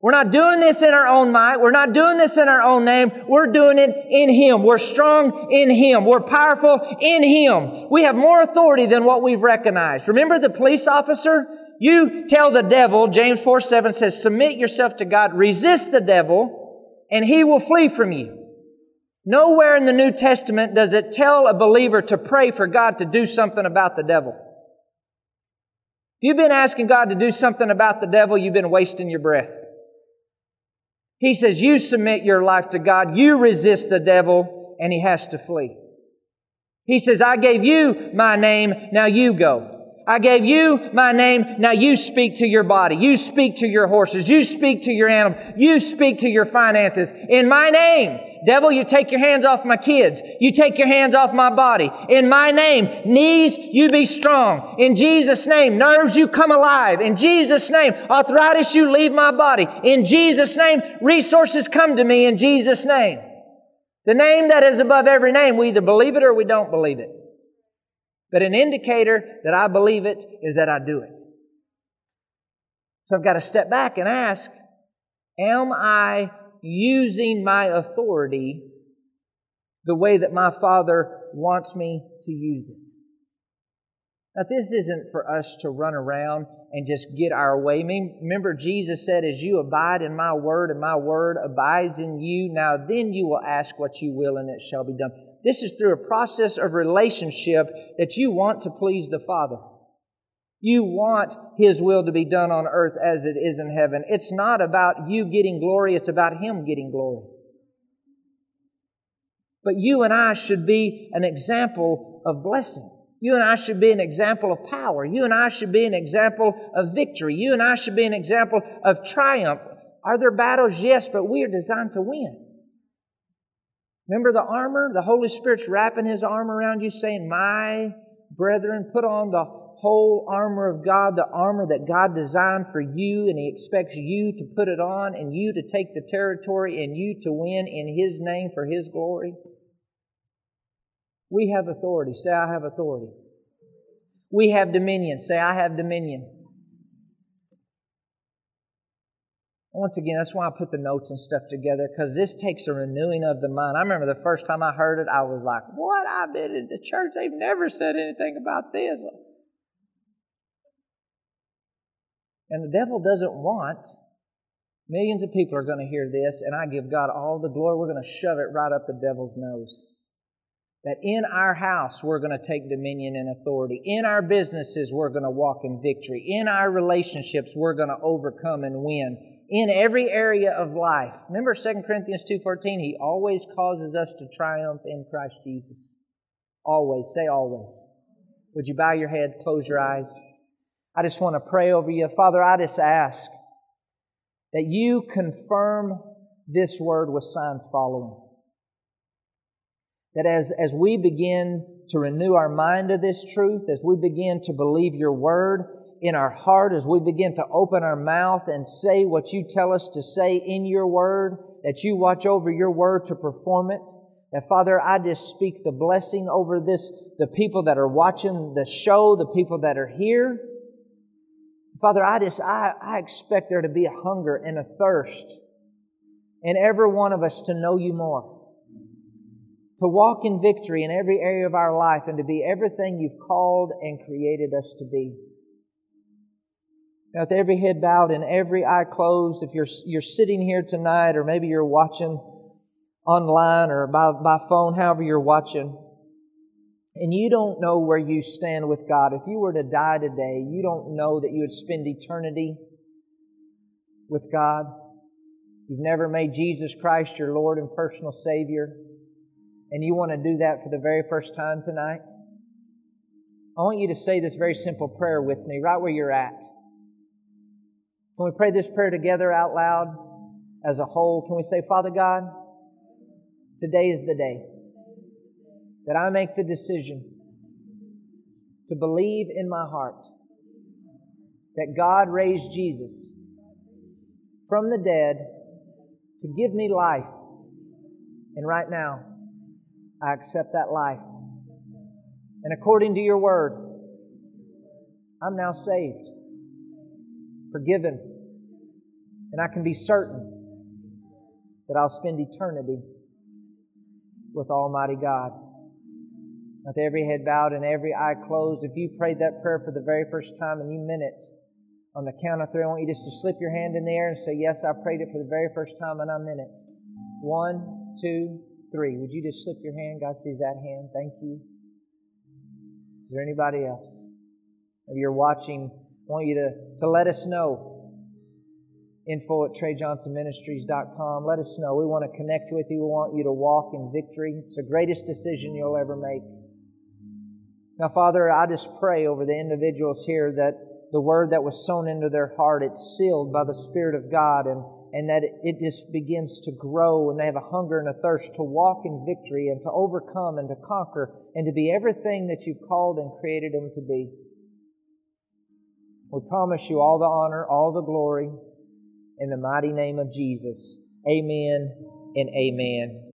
We're not doing this in our own might. We're not doing this in our own name. We're doing it in Him. We're strong in Him. We're powerful in Him. We have more authority than what we've recognized. Remember the police officer? You tell the devil, James 4 7 says, submit yourself to God, resist the devil, and he will flee from you. Nowhere in the New Testament does it tell a believer to pray for God to do something about the devil. If you've been asking God to do something about the devil, you've been wasting your breath. He says, You submit your life to God, you resist the devil, and he has to flee. He says, I gave you my name, now you go. I gave you my name, now you speak to your body. You speak to your horses. You speak to your animal. You speak to your finances. In my name, devil, you take your hands off my kids. You take your hands off my body. In my name, knees, you be strong. In Jesus' name, nerves, you come alive. In Jesus' name, arthritis, you leave my body. In Jesus' name, resources come to me in Jesus' name. The name that is above every name, we either believe it or we don't believe it. But an indicator that I believe it is that I do it. So I've got to step back and ask, am I using my authority the way that my Father wants me to use it? Now, this isn't for us to run around and just get our way. Remember, Jesus said, As you abide in my word, and my word abides in you, now then you will ask what you will, and it shall be done. This is through a process of relationship that you want to please the Father. You want His will to be done on earth as it is in heaven. It's not about you getting glory, it's about Him getting glory. But you and I should be an example of blessing. You and I should be an example of power. You and I should be an example of victory. You and I should be an example of triumph. Are there battles? Yes, but we are designed to win. Remember the armor? The Holy Spirit's wrapping His arm around you, saying, My brethren, put on the whole armor of God, the armor that God designed for you, and He expects you to put it on and you to take the territory and you to win in His name for His glory. We have authority. Say, I have authority. We have dominion. Say, I have dominion. Once again, that's why I put the notes and stuff together because this takes a renewing of the mind. I remember the first time I heard it, I was like, What? I've been in the church. They've never said anything about this. And the devil doesn't want millions of people are going to hear this, and I give God all the glory. We're going to shove it right up the devil's nose that in our house we're going to take dominion and authority. In our businesses we're going to walk in victory. In our relationships we're going to overcome and win. In every area of life. Remember 2 Corinthians 2:14, he always causes us to triumph in Christ Jesus. Always, say always. Would you bow your head, close your eyes? I just want to pray over you. Father, I just ask that you confirm this word with signs following that as, as we begin to renew our mind to this truth, as we begin to believe your word in our heart, as we begin to open our mouth and say what you tell us to say in your word, that you watch over your word to perform it. That Father, I just speak the blessing over this, the people that are watching the show, the people that are here. Father, I just, I, I expect there to be a hunger and a thirst in every one of us to know you more to walk in victory in every area of our life and to be everything you've called and created us to be. Now, with every head bowed and every eye closed, if you're, you're sitting here tonight or maybe you're watching online or by, by phone, however you're watching, and you don't know where you stand with God, if you were to die today, you don't know that you would spend eternity with God. You've never made Jesus Christ your Lord and personal Savior and you want to do that for the very first time tonight, I want you to say this very simple prayer with me, right where you're at. Can we pray this prayer together out loud as a whole? Can we say, Father God, today is the day that I make the decision to believe in my heart that God raised Jesus from the dead to give me life. And right now, I accept that life. And according to your word, I'm now saved, forgiven, and I can be certain that I'll spend eternity with Almighty God. With every head bowed and every eye closed, if you prayed that prayer for the very first time and you meant it, on the count of three, I want you just to slip your hand in the air and say, Yes, I prayed it for the very first time and I meant it. One, two, three. Would you just slip your hand? God sees that hand. Thank you. Is there anybody else? If you're watching, I want you to, to let us know. Info at TreyJohnsonMinistries.com. Let us know. We want to connect with you. We want you to walk in victory. It's the greatest decision you'll ever make. Now, Father, I just pray over the individuals here that the word that was sown into their heart, it's sealed by the Spirit of God and and that it just begins to grow and they have a hunger and a thirst to walk in victory and to overcome and to conquer and to be everything that you've called and created them to be. We promise you all the honor, all the glory in the mighty name of Jesus. Amen and amen.